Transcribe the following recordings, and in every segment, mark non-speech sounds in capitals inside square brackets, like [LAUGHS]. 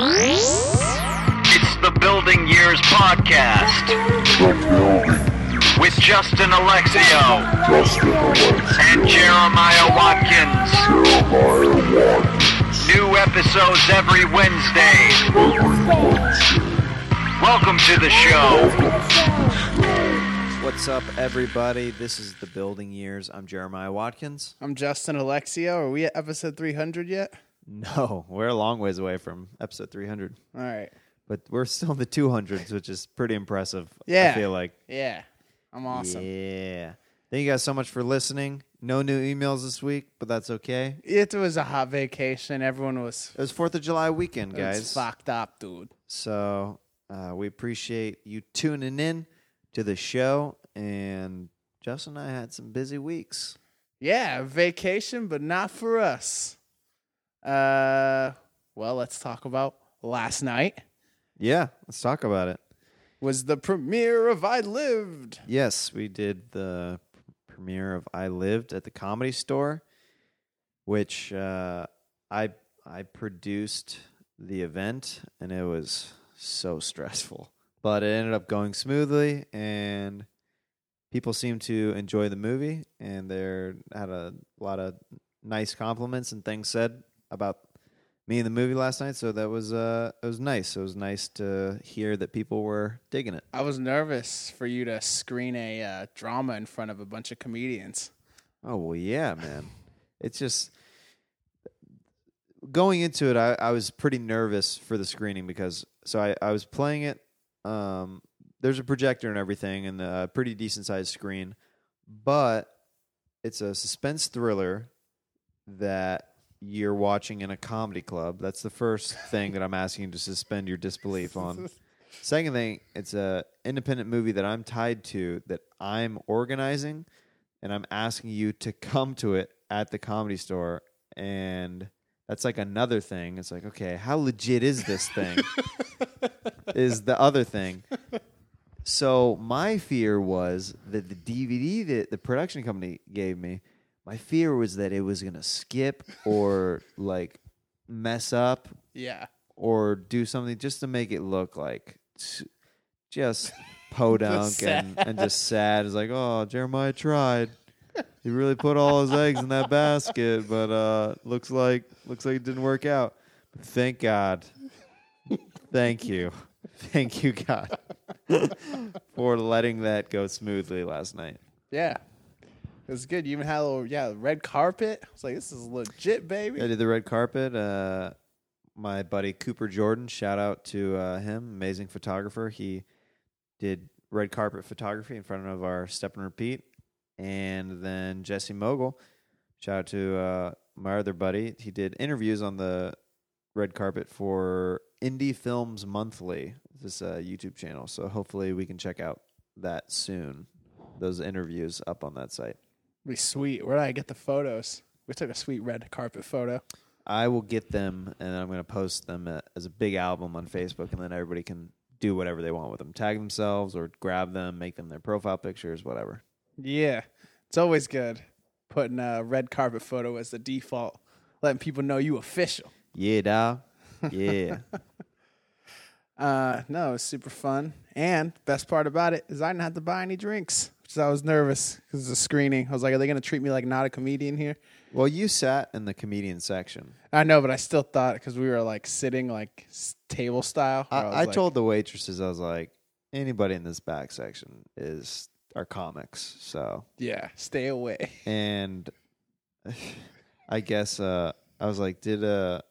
It's the Building Years Podcast with Justin Alexio Justin Alexio, and Jeremiah Watkins. Jeremiah Watkins, New episodes every Wednesday. every Wednesday. Welcome to the show. What's up, everybody? This is the Building Years. I'm Jeremiah Watkins. I'm Justin Alexio. Are we at episode 300 yet? No, [LAUGHS] we're a long ways away from episode 300, All right. but we're still in the 200s, which is pretty impressive. Yeah. I feel like. Yeah. I'm awesome. Yeah. Thank you guys so much for listening. No new emails this week, but that's okay. It was a hot vacation. Everyone was It was Fourth of July weekend, it's guys. fucked up, dude. So uh, we appreciate you tuning in to the show. And Justin and I had some busy weeks. Yeah, vacation, but not for us. Uh, well, let's talk about last night. Yeah, let's talk about it. Was the premiere of I Lived. Yes, we did the premiere of I Lived at the Comedy Store, which uh, I I produced the event, and it was so stressful. But it ended up going smoothly, and people seemed to enjoy the movie, and there had a lot of nice compliments and things said about me in the movie last night. So that was uh, it was nice. It was nice to hear that people were digging it. I was nervous for you to screen a uh, drama in front of a bunch of comedians. Oh well, yeah, man. It's just going into it. I, I was pretty nervous for the screening because so I, I was playing it. Um, there's a projector and everything, and a pretty decent sized screen, but it's a suspense thriller that you're watching in a comedy club. That's the first thing that I'm asking you to suspend your disbelief on. [LAUGHS] Second thing, it's a independent movie that I'm tied to that I'm organizing and I'm asking you to come to it at the comedy store and that's like another thing. It's like, okay, how legit is this thing? [LAUGHS] is the other thing. So my fear was that the DVD that the production company gave me, my fear was that it was gonna skip or like mess up Yeah. or do something just to make it look like s- just podunk [LAUGHS] and, and just sad. It's like, oh, Jeremiah tried. He really put all his eggs in that basket, but uh, looks like looks like it didn't work out. But thank God. Thank you. Thank you, God, [LAUGHS] for letting that go smoothly last night. Yeah. It was good. You even had a little, yeah, red carpet. I was like, this is legit, baby. I did the red carpet. Uh, my buddy Cooper Jordan, shout out to uh, him, amazing photographer. He did red carpet photography in front of our step and repeat. And then Jesse Mogul, shout out to uh, my other buddy. He did interviews on the red carpet for Indie Films Monthly, this uh, YouTube channel. So hopefully we can check out that soon. Those interviews up on that site. Be sweet. Where did I get the photos? We took a sweet red carpet photo. I will get them and I'm going to post them uh, as a big album on Facebook, and then everybody can do whatever they want with them. Tag themselves or grab them, make them their profile pictures, whatever. Yeah. It's always good putting a red carpet photo as the default, letting people know you official. Yeah, dog. [LAUGHS] Yeah. Uh, no, it was super fun. And best part about it is I didn't have to buy any drinks, is I was nervous because it's a screening. I was like, are they going to treat me like not a comedian here? well, you sat in the comedian section. I know, but I still thought because we were like sitting like s- table style. where I, was I like- told the waitresses, I was like, anybody in this back section is our comics. So, yeah, stay away. [LAUGHS] and [LAUGHS] I guess uh, I was like, did uh,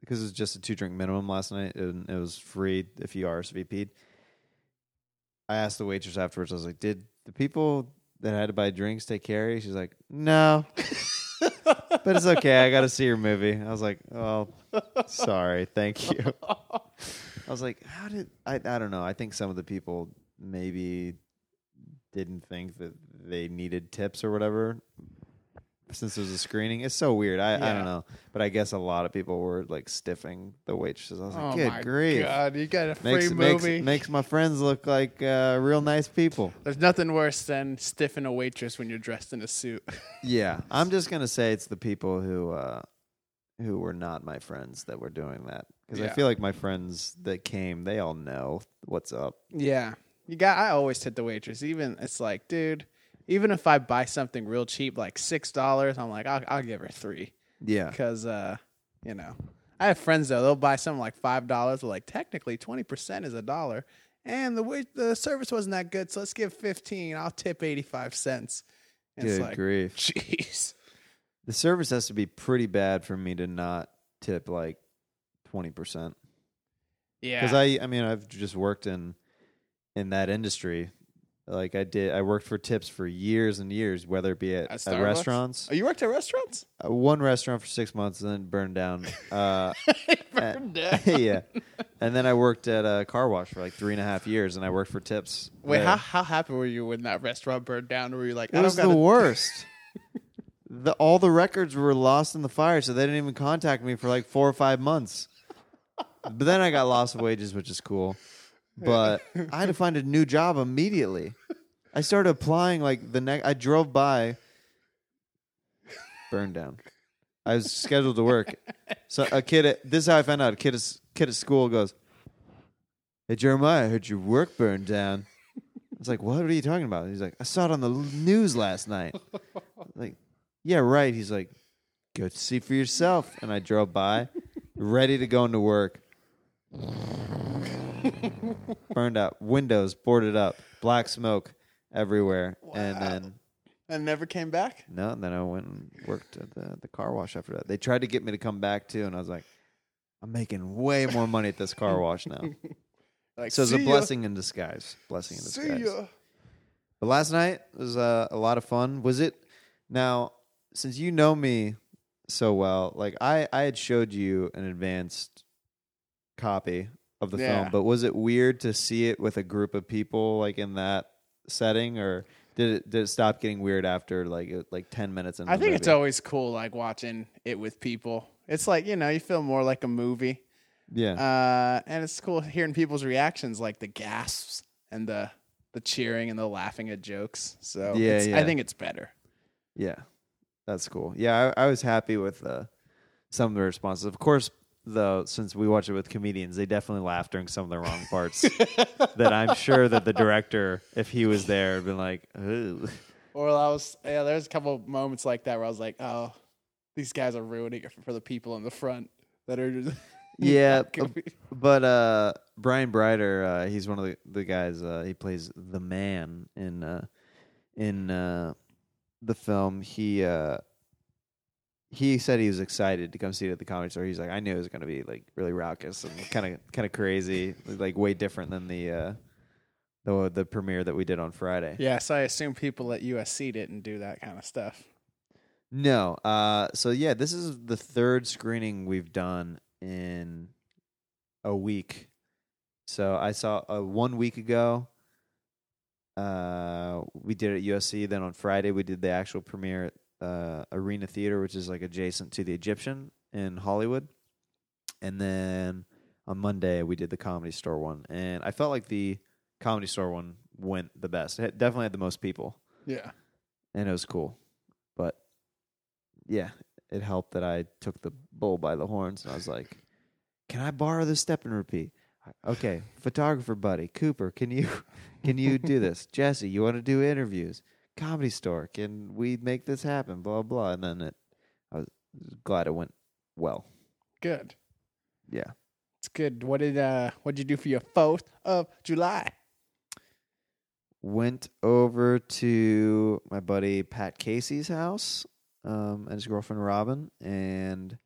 because it was just a two drink minimum last night, and it was free if you RSVP'd. I asked the waitress afterwards. I was like, did the people that had to buy drinks take care of you? She's like, no. [LAUGHS] but it's okay. I got to see your movie. I was like, oh, sorry. Thank you. I was like, how did I? I don't know. I think some of the people maybe didn't think that they needed tips or whatever since was a screening. It's so weird. I, I Yeah. don't know. But I guess a lot of people were like stiffing the waitresses. I was like, oh good my grief. god, you got a free Makes, makes, movie. makes my friends look like uh, real nice people. There's nothing worse than stiffing a waitress when you're dressed in a suit. [LAUGHS] Yeah, I'm just gonna say it's the people who uh, who were not my friends that were doing that because I Yeah. feel like my friends that came, they all know what's up. Yeah. You got I always hit the waitress. Even it's like, dude, even if I buy something real cheap, like six dollars, I'm like, I'll, I'll give her three. Yeah, Because uh, you know. I have friends though, they'll buy something like five dollars, like technically twenty percent is a dollar. And the the service wasn't that good, so let's give fifteen. I'll tip eighty five cents. And good it's like grief. [LAUGHS] jeez. The service has to be pretty bad for me to not tip like twenty percent. Yeah. Because I, I mean, I've just worked in in that industry. Like I did, I worked for tips for years and years, whether it be at, At at, Starbucks? restaurants. Oh, you worked at restaurants? Uh, one restaurant for six months and then burned down. Uh, [LAUGHS] Burned down. [LAUGHS] yeah, and then I worked at a car wash for like three and a half years, and I worked for tips. Wait, there. how how happy were you when that restaurant burned down? Were you like, I It don't was the gotta- [LAUGHS] worst. the all the records were lost in the fire, so they didn't even contact me for like four or five months. But then I got loss of wages, which is cool. [LAUGHS] But I had to find a new job immediately. I started applying like the next. I drove by, burned down. I was scheduled to work. So a kid. At, this is how I found out. A kid, is, kid at school goes, "Hey Jeremiah, I heard your work burned down." I was like, "What are you talking about?" He's like, "I saw it on the news last night." [LAUGHS] like, yeah, right. He's like, "Go see for yourself." And I drove by, ready to go into work. Burned out, windows boarded up, black smoke everywhere, and then and never came back. no, and then I went and worked at the the car wash after that. They tried to get me to come back too, and I was like, "I'm making way more money at this car wash now." [LAUGHS] Like, So it's a see ya. blessing in disguise. Blessing in See disguise. ya. But last night was uh, a lot of fun. Was it? Now, since you know me so well, like I, I had showed you an advanced copy of the Yeah. film, but was it weird to see it with a group of people like in that setting, or did it did it stop getting weird after like like ten minutes? In I think it's always cool, like watching it with people. It's like you know, you feel more like a movie, yeah. uh, and it's cool hearing people's reactions, like the gasps and the the cheering and the laughing at jokes. So Yeah, it's, I think it's better. Yeah, that's cool. Yeah, I, I was happy with uh, some of the responses. Of course, though, since we watch it with comedians, they definitely laugh during some of the wrong parts. [LAUGHS] that I'm sure that the director, if he was there, had been like, "Ooh." Or I was, yeah, there's a couple moments like that where I was like, oh, these guys are ruining it for the people in the front that are just. [LAUGHS] Yeah, we- [LAUGHS] but uh, Brian Brighter, uh, he's one of the, the guys. Uh, he plays the man in uh, in uh, the film. He uh, he said he was excited to come see it at the comedy store. He's like, I knew it was going to be like really raucous and kind of kind of crazy, like way different than the uh, the the premiere that we did on Friday. yeah, so I assume people at USC didn't do that kind of stuff. No. Uh, so yeah, this is the third screening we've done in a week. So I saw uh, one week ago. Uh, we did it at USC. Then on Friday we did the actual premiere at uh, Arena Theater, which is like adjacent to the Egyptian in Hollywood. And then on Monday we did the Comedy Store one, and I felt like the Comedy Store one went the best. It definitely had the most people Yeah. and it was cool. But yeah, it helped that I took the bull by the horns and I was like, "Can I borrow this step and repeat?" Okay, photographer buddy Cooper, can you [LAUGHS] can you do this? Jesse, you want to do interviews? Comedy store, can we make this happen? Blah blah. And then it, I was glad it went well. Good. Yeah. It's good. What did uh what did you do for your fourth of July? Went over to my buddy Pat Casey's house um, and his girlfriend Robin, and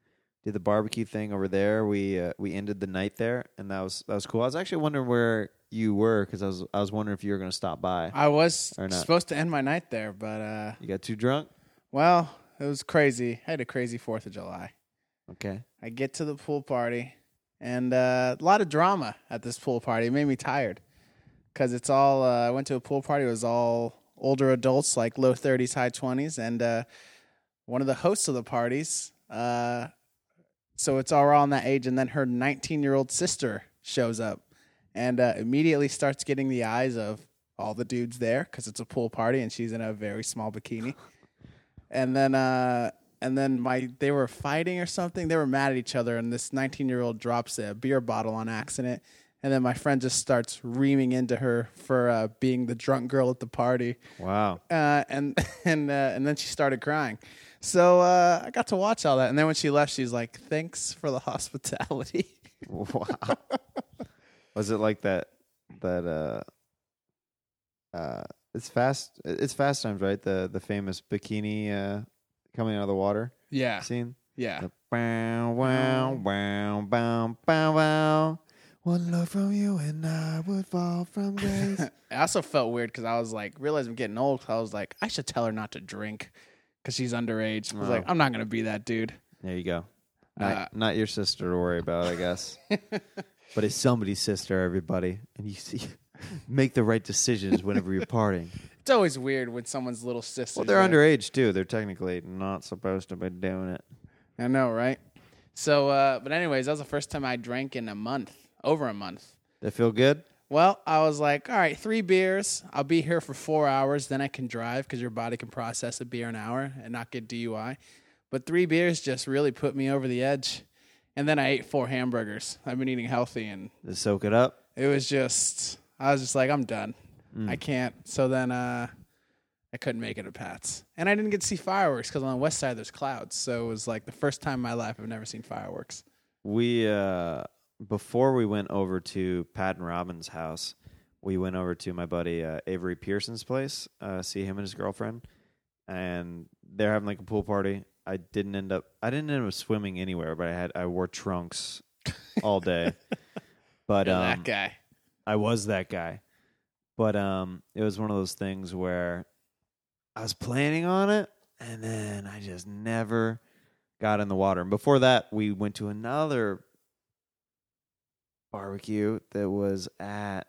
did the barbecue thing over there. We uh, we ended the night there, and that was that was cool. I was actually wondering where you were because I was I was wondering if you were going to stop by. I was Or not. supposed to end my night there, but uh You got too drunk? well, it was crazy. I had a crazy Fourth of July. Okay. I get to the pool party, and uh, a lot of drama at this pool party. It made me tired because it's all. Uh, I went to a pool party. It was all older adults, like low thirties, high twenties, and uh, one of the hosts of the parties. Uh, so it's all around that age, and then her nineteen-year-old sister shows up, and uh, immediately starts getting the eyes of all the dudes there because it's a pool party, and she's in a very small bikini. And then uh, and then my they were fighting or something. They were mad at each other, and this 19 year old drops a beer bottle on accident. And then my friend just starts reaming into her for uh, being the drunk girl at the party, Wow. uh, and [LAUGHS] and uh, and then she started crying. So uh, I got to watch all that, and then when she left, she's like, "Thanks for the hospitality." [LAUGHS] Wow. Was it like that? That uh, uh, it's fast. It's Fast Times, right? The the famous bikini uh, coming out of the water yeah, scene. yeah. The Bow, wow, wow, bow, bow, wow. One look from you and I would fall from grace. [LAUGHS] I also felt weird because I was like, realized I'm getting old. I was like, I should tell her not to drink because she's underage. I was Oh. like, I'm not gonna be that dude. there you go. Not, Uh, not your sister to worry about, I guess. [LAUGHS] but it's somebody's sister, everybody. And you see, [LAUGHS] make the right decisions whenever you're partying. [LAUGHS] It's always weird when someone's little sister. Well, they're underage too. They're technically not supposed to be doing it. I know, right? So, uh, but anyways, that was the first time I drank in a month, over a month. They feel good. Well, I was like, all right, three beers. I'll be here for four hours. Then I can drive because your body can process a beer an hour and not get DUI. But three beers just really put me over the edge. And then I ate four hamburgers. I've been eating healthy, and They soak it up. it was just, I was just like, I'm done. Mm. I can't. So then uh, I couldn't make it to Pat's. And I didn't get to see fireworks because on the west side there's clouds. So it was like the first time in my life I've never seen fireworks. We uh before we went over to Pat and Robin's house, we went over to my buddy uh, Avery Pearson's place, uh, see him and his girlfriend, and they're having like a pool party. I didn't end up. I didn't end up swimming anywhere, but I had I wore trunks all day. [LAUGHS] but um, that guy. I was that guy. But um it was one of those things where I was planning on it and then I just never got in the water. And before that, we went to another barbecue that was at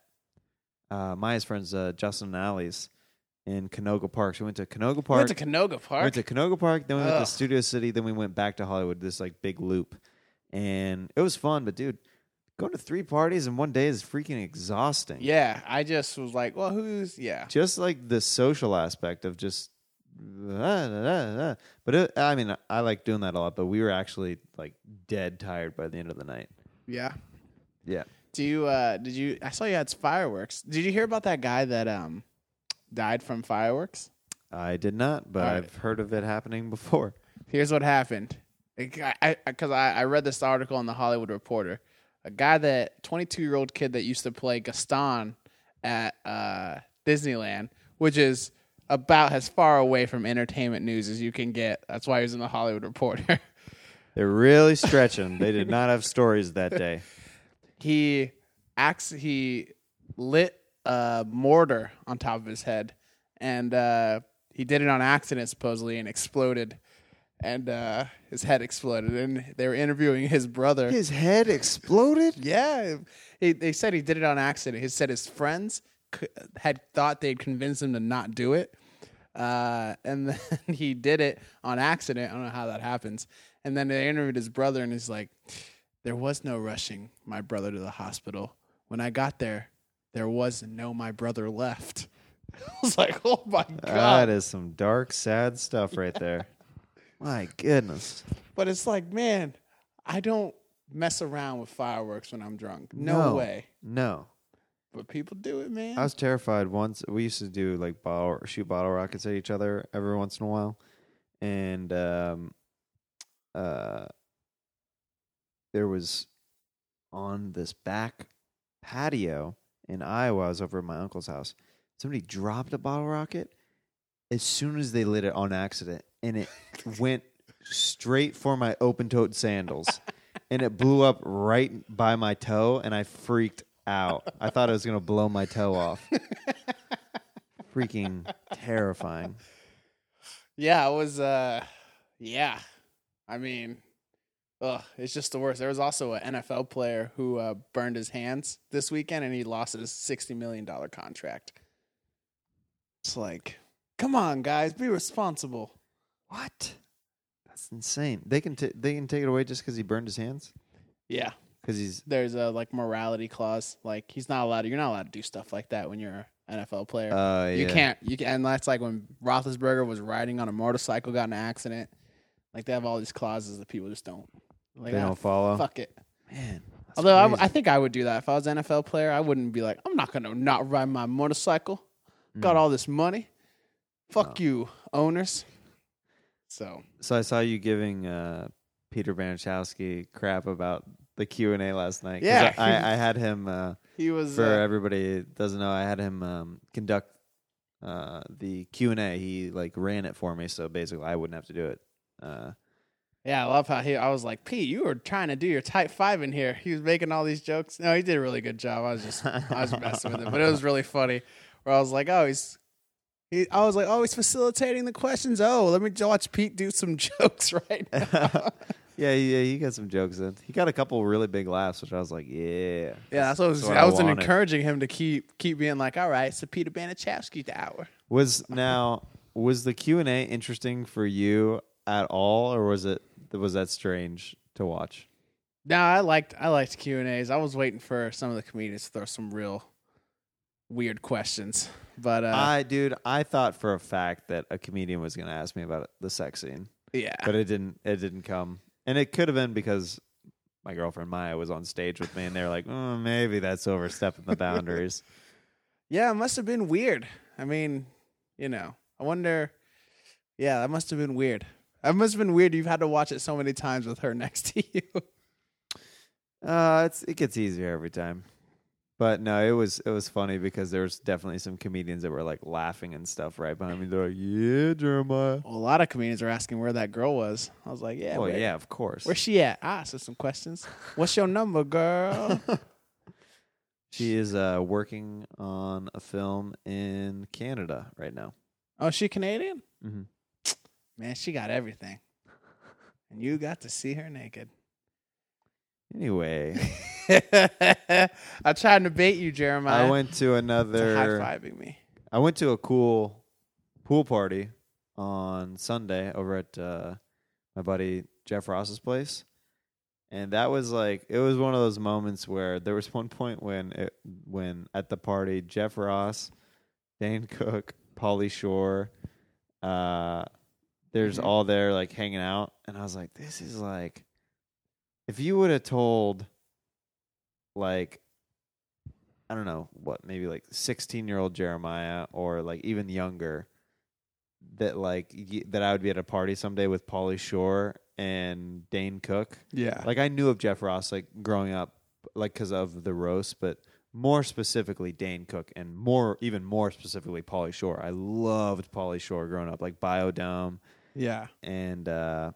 uh Maya's friends uh Justin and Allie's in Canoga Park. So we went to Canoga We Park. went to Canoga We Park. went to Canoga Park, then we went Ugh. to Studio City, then we went back to Hollywood, this like big loop. And it was fun, but dude, going to three parties in one day is freaking exhausting. yeah, I just was like, well, who's yeah. Just like the social aspect of just ah, da, da, da. but it, I mean, I like doing that a lot, but we were actually like dead tired by the end of the night. Yeah. Yeah. Do you uh did you I saw you had fireworks. Did you hear about that guy that um died from fireworks? I did not, but All right. I've heard of it happening before. Here's what happened. Because I, I, 'cause I, I read this article in the Hollywood Reporter. A guy that 22 year old kid that used to play Gaston at uh, Disneyland, which is about as far away from entertainment news as you can get. That's why he was in the Hollywood Reporter. [LAUGHS] They're really stretching. they did not have stories that day. [LAUGHS] he acts he lit a mortar on top of his head. And uh, he did it on accident supposedly and exploded. And uh, his head exploded. And they were interviewing his brother. His head exploded? yeah. He, they said he did it on accident. He said his friends c- had thought they'd convince him to not do it. Uh, and [LAUGHS] then he did it on accident. I don't know how that happens. And then they interviewed his brother and he's like there was no rushing my brother to the hospital. When I got there, there was no my brother left. [LAUGHS] I was like, oh my god! is some dark, sad stuff right [LAUGHS] there. My goodness. but it's like, man, I don't mess around with fireworks when I'm drunk. No, No. way. No. But people do it, man. I was terrified once. We used to do like bottle shoot bottle rockets at each other every once in a while, and um, uh, there was on this back patio in Iowa. I was over at my uncle's house. Somebody dropped a bottle rocket as soon as they lit it on accident, and it [LAUGHS] went straight for my open-toed sandals, and it blew up right by my toe, and I freaked out. I thought it was gonna blow my toe off. [LAUGHS] Freaking terrifying. yeah, it was. uh Yeah, I mean, ugh, it's just the worst. There was also an NFL player who uh, burned his hands this weekend, and he lost his sixty million dollar contract. It's like, come on, guys, be responsible. What? That's insane. They can t- they can take it away just because he burned his hands. Yeah, Because he's there's a like morality clause. Like he's not allowed. To, you're not allowed to do stuff like that when you're an NFL player. uh You can't. You can, and that's like when Roethlisberger was riding on a motorcycle, got in an accident. Like they have all these clauses that people just don't. Like, they ah, don't follow. Fuck it. Man. Although I. I think I would do that if I was an NFL player. I wouldn't be like, I'm not gonna not ride my motorcycle. Got Mm. all this money. Fuck you, owners. So So I saw you giving uh, Peter Banachowski crap about the Q and A last night. 'cause Yeah. I, I [LAUGHS] had him. Uh, he was. for uh, everybody that doesn't know, I had him um, conduct uh, the Q and A. He like ran it for me, so basically I wouldn't have to do it. Uh, yeah, I love how he. I was like, Pete, you were trying to do your tight five in here. He was making all these jokes. No, he did a really good job. I was just, I was messing with him, but it was really funny. Where I was like, oh, he's. He, I was like, oh, he's facilitating the questions. Oh, let me watch Pete do some [LAUGHS] jokes right now. [LAUGHS] yeah, yeah, he got some jokes in. He got a couple really big laughs, which I was like, yeah, Yeah, that's what I was. what I was wanted. encouraging him to keep keep being like, all right, so Peter Banachowski's hour. Was now was the Q and A interesting for you at all, or was it was that strange to watch? No, I liked I liked Q and A's. I was waiting for some of the comedians to throw some real weird questions, but uh, I, dude, I thought for a fact that a comedian was going to ask me about the sex scene, yeah, but it didn't. It didn't come, and it could have been because my girlfriend Maya was on stage with me, and they're like, oh, maybe that's overstepping the boundaries. [LAUGHS] yeah, it must have been weird. I mean, you know, I wonder. Yeah, that must have been weird. That must have been weird. You've had to watch it so many times with her [LAUGHS] next to you. Uh, it's it gets easier every time. But no, it was it was funny because there was definitely some comedians that were like laughing and stuff right behind me. They're like, "Yeah, Jeremiah." well, a lot of comedians are asking where that girl was. I was like, yeah, well, where- yeah, of course. Where's she at? I asked her some questions. What's your number, girl? [LAUGHS] She is uh, working on a film in Canada right now. oh, she Canadian? Mm-hmm. Man, she got everything. And you got to see her naked. Anyway, [LAUGHS] I tried to bait you, Jeremiah. I went to to another. high fiving me. I went to a cool pool party on Sunday over at uh, my buddy Jeff Ross's place, and that was like it was one of those moments where there was [LAUGHS] one point when it, when at the party Jeff Ross, Dane Cook, Pauly Shore, uh, there's Mhm. all there like hanging out, and I was like, this is like, if you would have told, like I don't know what maybe like 16 year old Jeremiah or like even younger that like y- that I would be at a party someday with Pauly Shore and Dane Cook. Yeah. Like I knew of Jeff Ross like growing up like cuz of the roast, but more specifically Dane Cook and more even more specifically Pauly Shore. I loved Pauly Shore growing up like Bio-Dome yeah. and uh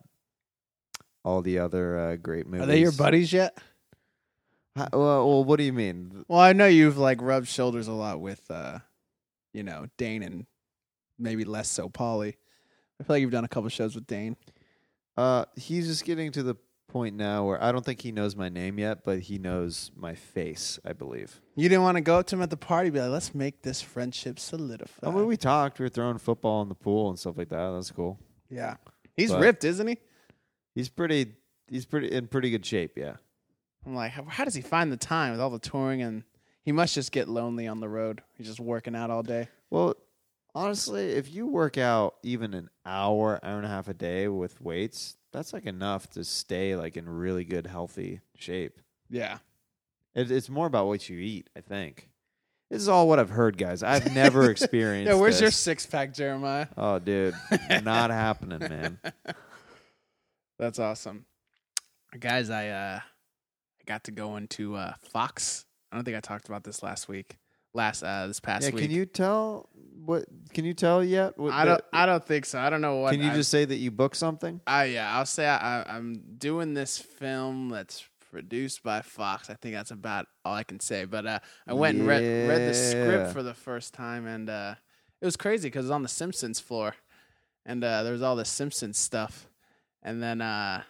all the other uh, great movies. Are they your buddies yet? Hi- Well, well, what do you mean? Well, I know you've like rubbed shoulders a lot with uh you know, Dane and maybe less so Pauly. I feel like you've done a couple shows with Dane. Uh, he's just getting to the point now where I don't think he knows my name yet, but he knows my face, I believe. You didn't want to go up to him at the party, be like, let's make this friendship solidify. I mean, we talked. We were throwing football in the pool and stuff like that. That's cool. Yeah. He's But- ripped, isn't he? He's pretty. He's pretty in pretty good shape. Yeah. I'm like, how, how does he find the time with all the touring and he must just get lonely on the road. He's just working out all day. Well, honestly, if you work out even an hour, hour and a half a day with weights, that's like enough to stay like in really good, healthy shape. Yeah. It, it's more about what you eat, I think. This is all what I've heard, guys. I've never [LAUGHS] experienced. Yeah, where's your six pack, Jeremiah? Oh, dude, [LAUGHS] not happening, man. That's awesome. Guys, I uh I got to go into uh Fox. I don't think I talked about this last week. Last uh this past Yeah, week. can you tell what? Can you tell yet? What I don't the- I don't think so. I don't know what can you I- just say that you booked something? I yeah, I'll say I, I'm doing this film that's produced by Fox. I think that's about all I can say. But uh, I went and read read the script for the first time, and uh, it was crazy because it was on the Simpsons floor, and uh, there was all this Simpsons stuff, and then uh,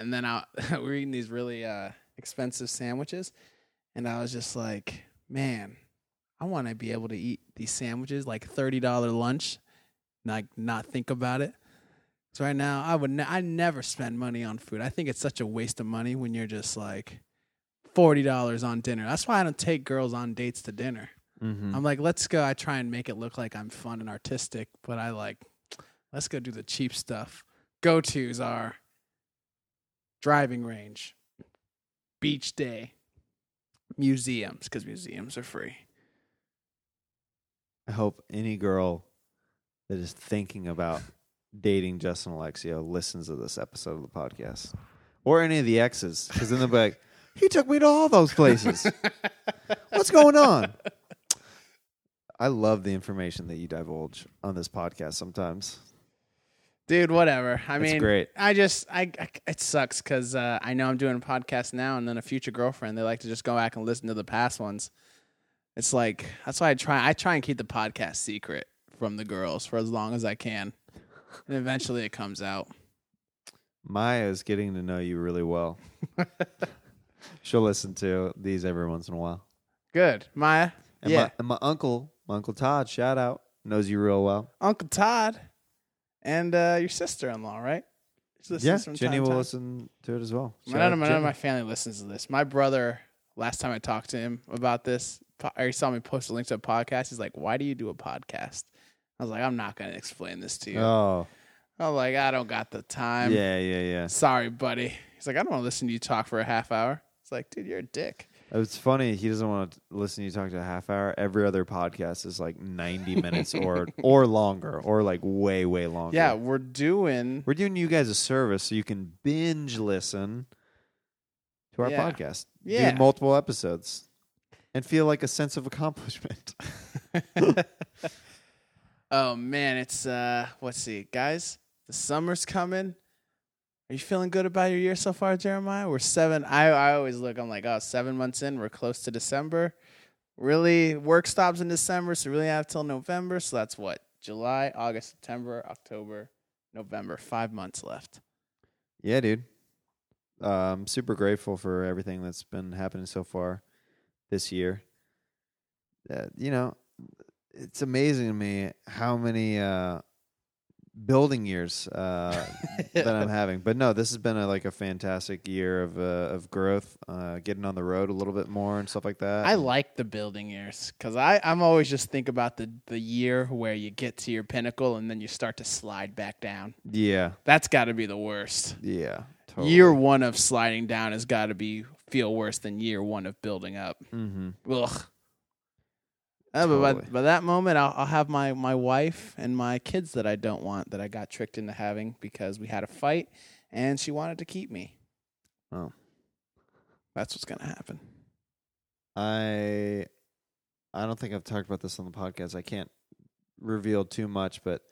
and then I [LAUGHS] we're eating these really uh, expensive sandwiches, and I was just like, man, I want to be able to eat these sandwiches like thirty dollar lunch, like not think about it. So right now, I would ne- I never spend money on food. I think it's such a waste of money when you're just like forty dollars on dinner. That's why I don't take girls on dates to dinner. Mm-hmm. I'm like, let's go. I try and make it look like I'm fun and artistic, but I like, let's go do the cheap stuff. go tos are driving range, beach day, museums because museums are free. I hope any girl that is thinking about dating Justin Alexio listens to this episode of the podcast, or any of the exes, because then they'll be like, [LAUGHS] "He took me to all those places. [LAUGHS] What's going on?" I love the information that you divulge on this podcast. Sometimes Dude, whatever. I That's mean, great. I just, I, I it sucks because uh, I know I'm doing a podcast now, and then a future girlfriend, they like to just go back and listen to the past ones. It's like that's why I try. I try and keep the podcast secret from the girls for as long as I can, and eventually it comes out. Maya is getting to know you really well. [LAUGHS] She'll listen to these every once in a while. Good, Maya. And, yeah, my, and my uncle, my uncle Todd, shout out, knows you real well. Uncle Todd, and uh, your sister-in-law, right? She listens Yeah, from Jenny time to will time. listen to it as well. Shout None out of, my, none of my family listens to this. My brother, last time I talked to him about this, po- or he saw me post a link to a podcast. He's like, "Why do you do a podcast?" I was like, "I'm not going to explain this to you." Oh, I'm like, "I don't got the time." yeah, yeah, yeah. Sorry, buddy. He's like, "I don't want to listen to you talk for a half hour." It's like, dude, you're a dick. It's funny. He doesn't want to listen to you talk to a half hour. Every other podcast is like 90 minutes or [LAUGHS] or longer or like way, way longer. Yeah, we're doing. We're doing you guys a service so you can binge listen to our Yeah. podcast. Yeah. Do multiple episodes and feel like a sense of accomplishment. [LAUGHS] [LAUGHS] oh man, it's uh, let's see, guys. The summer's coming. Are you feeling good about your year so far, Jeremiah? We're seven. I I always look. I'm like, oh, seven months in. We're close to December. Really, work stops in December, so really have till November. So that's what July, August, September, October, November. Five months left. Yeah, dude. Uh, I'm super grateful for everything that's been happening so far this year. Uh, you know, it's amazing to me how many uh, building years uh, [LAUGHS] that I'm having. But no, this has been a, like a fantastic year of uh, of growth, uh, getting on the road a little bit more and stuff like that. I like the building years because I I'm always just think about the the year where you get to your pinnacle and then you start to slide back down. yeah, That's got to be the worst. yeah. Totally. Year one of sliding down has got to be feel worse than year one of building up. hmm Ugh. Uh, but by, by that moment, I'll, I'll have my, my wife and my kids that I don't want that I got tricked into having because we had a fight and she wanted to keep me. Oh. That's what's gonna happen. I I don't think I've talked about this on the podcast. I can't reveal too much, but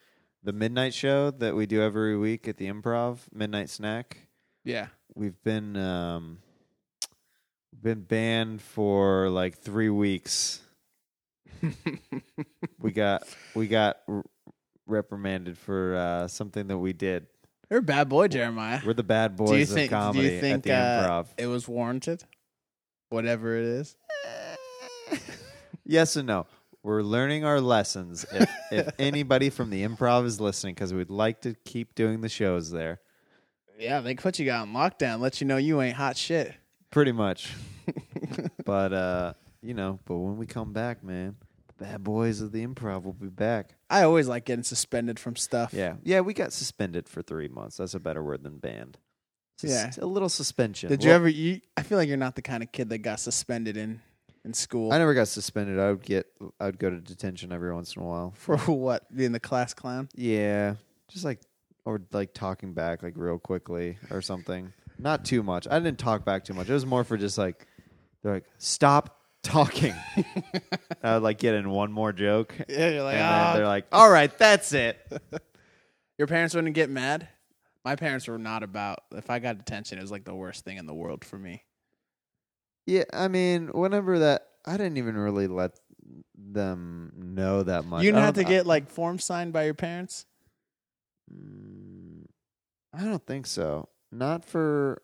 the midnight show that we do every week at the Improv, Midnight Snack, Yeah. we've been um been banned for like 3 weeks. [LAUGHS] We got we got reprimanded for uh something that we did. You're a bad boy, Jeremiah. We're the bad boys do you of think? comedy do you think at the uh, Improv. it was warranted? Whatever it is. [LAUGHS] yes and no. We're learning our lessons. If, [LAUGHS] if anybody from the improv is listening, because we'd like to keep doing the shows there, Yeah, they put you got on lockdown, let you know you ain't hot shit. pretty much. but uh, you know, but when we come back, man, the bad boys of the improv will be back. I always like getting suspended from stuff. Yeah, yeah. We got suspended for three months. That's a better word than banned. Sus- Yeah. a little suspension. Did you Well, ever? You, I feel like you're not the kind of kid that got suspended in in school I never got suspended. I would get. I would go to detention every once in a while. for [LAUGHS] what? Being the class clown. Yeah, just like or like talking back like real quickly or something. Not too much. I didn't talk back too much. It was more for just like they're like stop talking. [LAUGHS] I would like get in one more joke, Yeah, you're like, then "Ah." they're like, "All right, that's it." [LAUGHS] Your parents wouldn't get mad. My parents were not about. If I got detention, it was like the worst thing in the world for me. Yeah, I mean, whenever that, I didn't even really let them know that much. you didn't have to don't- get like forms signed by your parents. Mm, I don't think so. Not for.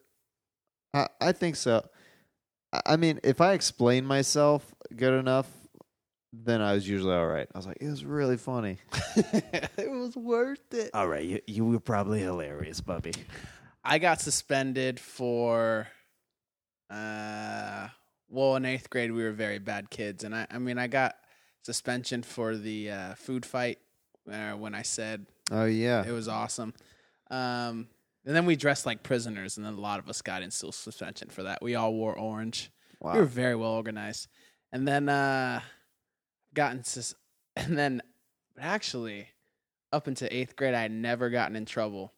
I I think so. I- I mean, if I explain myself good enough, then I was usually all right. I was like, it was really funny. [LAUGHS] it was worth it. All right, you you were probably hilarious, Bubby. I got suspended for uh well in eighth grade we were very bad kids and I I mean I got suspension for the uh, food fight uh, when I said Oh yeah, it was awesome. Um, and then we dressed like prisoners, and then a lot of us got in still suspension for that. We all wore orange. Wow. We were very well organized. And then uh gotten sus- [LAUGHS] and then but actually up into eighth grade I had never gotten in trouble.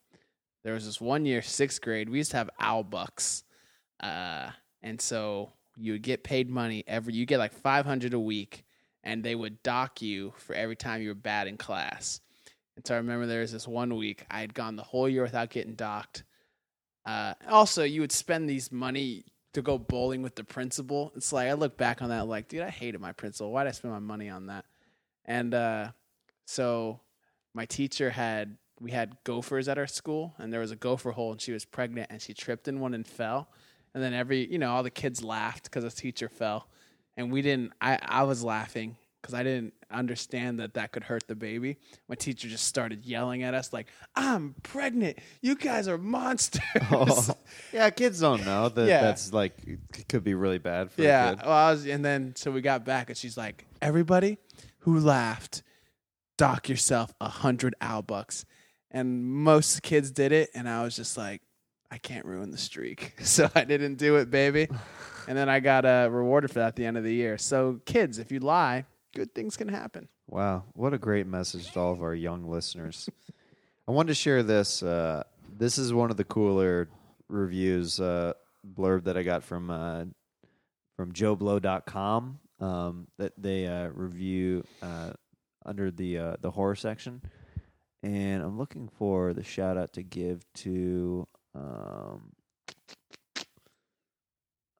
There was this one year, sixth grade, we used to have owl bucks. Uh and so you would get paid money every you get like five hundred a week and they would dock you for every time you were bad in class. And so I remember there was this one week I had gone the whole year without getting docked. Uh, also, you would spend these money to go bowling with the principal. It's like I look back on that like, dude, I hated my principal. Why did I spend my money on that? And uh, so my teacher had we had gophers at our school, and there was a gopher hole, and she was pregnant, and she tripped in one and fell. And then every, you know, all the kids laughed because the teacher fell, and we didn't. I I was laughing because I didn't understand that that could hurt the baby. My teacher just started yelling at us like, "I'm pregnant! You guys are monsters!" Oh. [LAUGHS] yeah, kids don't know that Yeah. that's like it could be really bad for Yeah. a kid. Well, I was, and then so we got back, and she's like, "Everybody who laughed, dock yourself a hundred owl bucks." And most kids did it, and I was just like, "I can't ruin the streak," [LAUGHS] so I didn't do it, baby. and then I got uh, rewarded for that at the end of the year. So, kids, if you lie, good things can happen. Wow, what a great message to all of our young listeners. [LAUGHS] I wanted to share this. Uh, this is one of the cooler reviews uh, blurb that I got from uh, from JoBlo.com. Um, that they uh, review uh, under the uh, the horror section, and I'm looking for the shout out to give to. Um,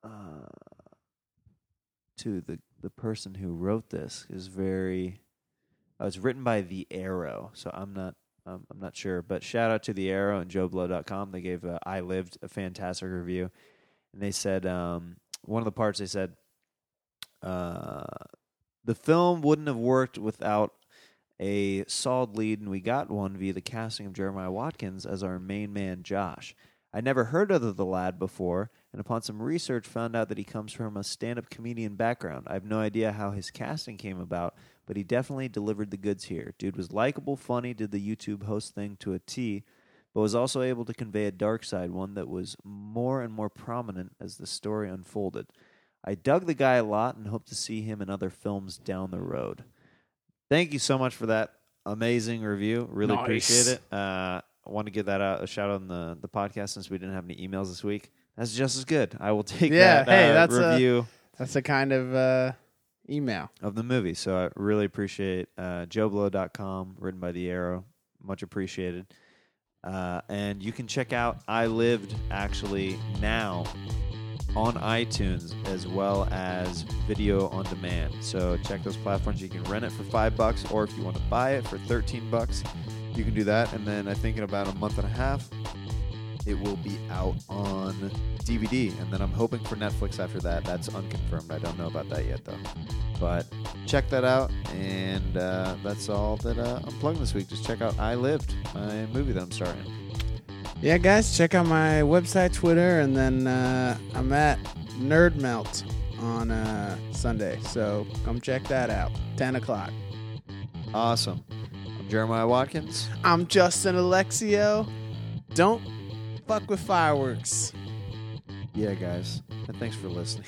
uh, to the the person who wrote this is very uh, it's written by the arrow so i'm not um, i'm not sure but shout out to the arrow and joblo.com they gave i lived a fantastic review and they said um, one of the parts they said uh, the film wouldn't have worked without a solid lead and we got one via the casting of jeremiah watkins as our main man josh. I never heard of the lad before and upon some research found out that he comes from a stand-up comedian background. I have no idea how his casting came about, but he definitely delivered the goods here. Dude was likable, funny, did the YouTube host thing to a T, but was also able to convey a dark side, one that was more and more prominent as the story unfolded. I dug the guy a lot and hope to see him in other films down the road. Thank you so much for that amazing review. Really Nice. appreciate it. Uh, I want to give that out a shout out on the, the podcast since we didn't have any emails this week. That's just as good. I will [LAUGHS] take Yeah, that hey, uh, that's a- review That's a kind of uh, email. of the movie. So I really appreciate uh, joblo.com, written by The Arrow. Much appreciated. Uh, and you can check out I Lived actually now on iTunes as well as video on demand. So check those platforms. You can rent it for five bucks, or if you want to buy it for 13 bucks, you can do that. And then I think in about a month and a half, it will be out on DVD. And then I'm hoping for Netflix after that. That's unconfirmed. I don't know about that yet, though. But check that out. And uh, that's all that uh, I'm plugging this week. Just check out I Lived, my movie that I'm starring. Yeah, guys, check out my website, Twitter, and then uh, I'm at Nerd Melt on uh, Sunday. So come check that out. 10 o'clock. Awesome. I'm Jeremiah Watkins. I'm Justin Alexio. Don't fuck with fireworks. Yeah, guys. And thanks for listening.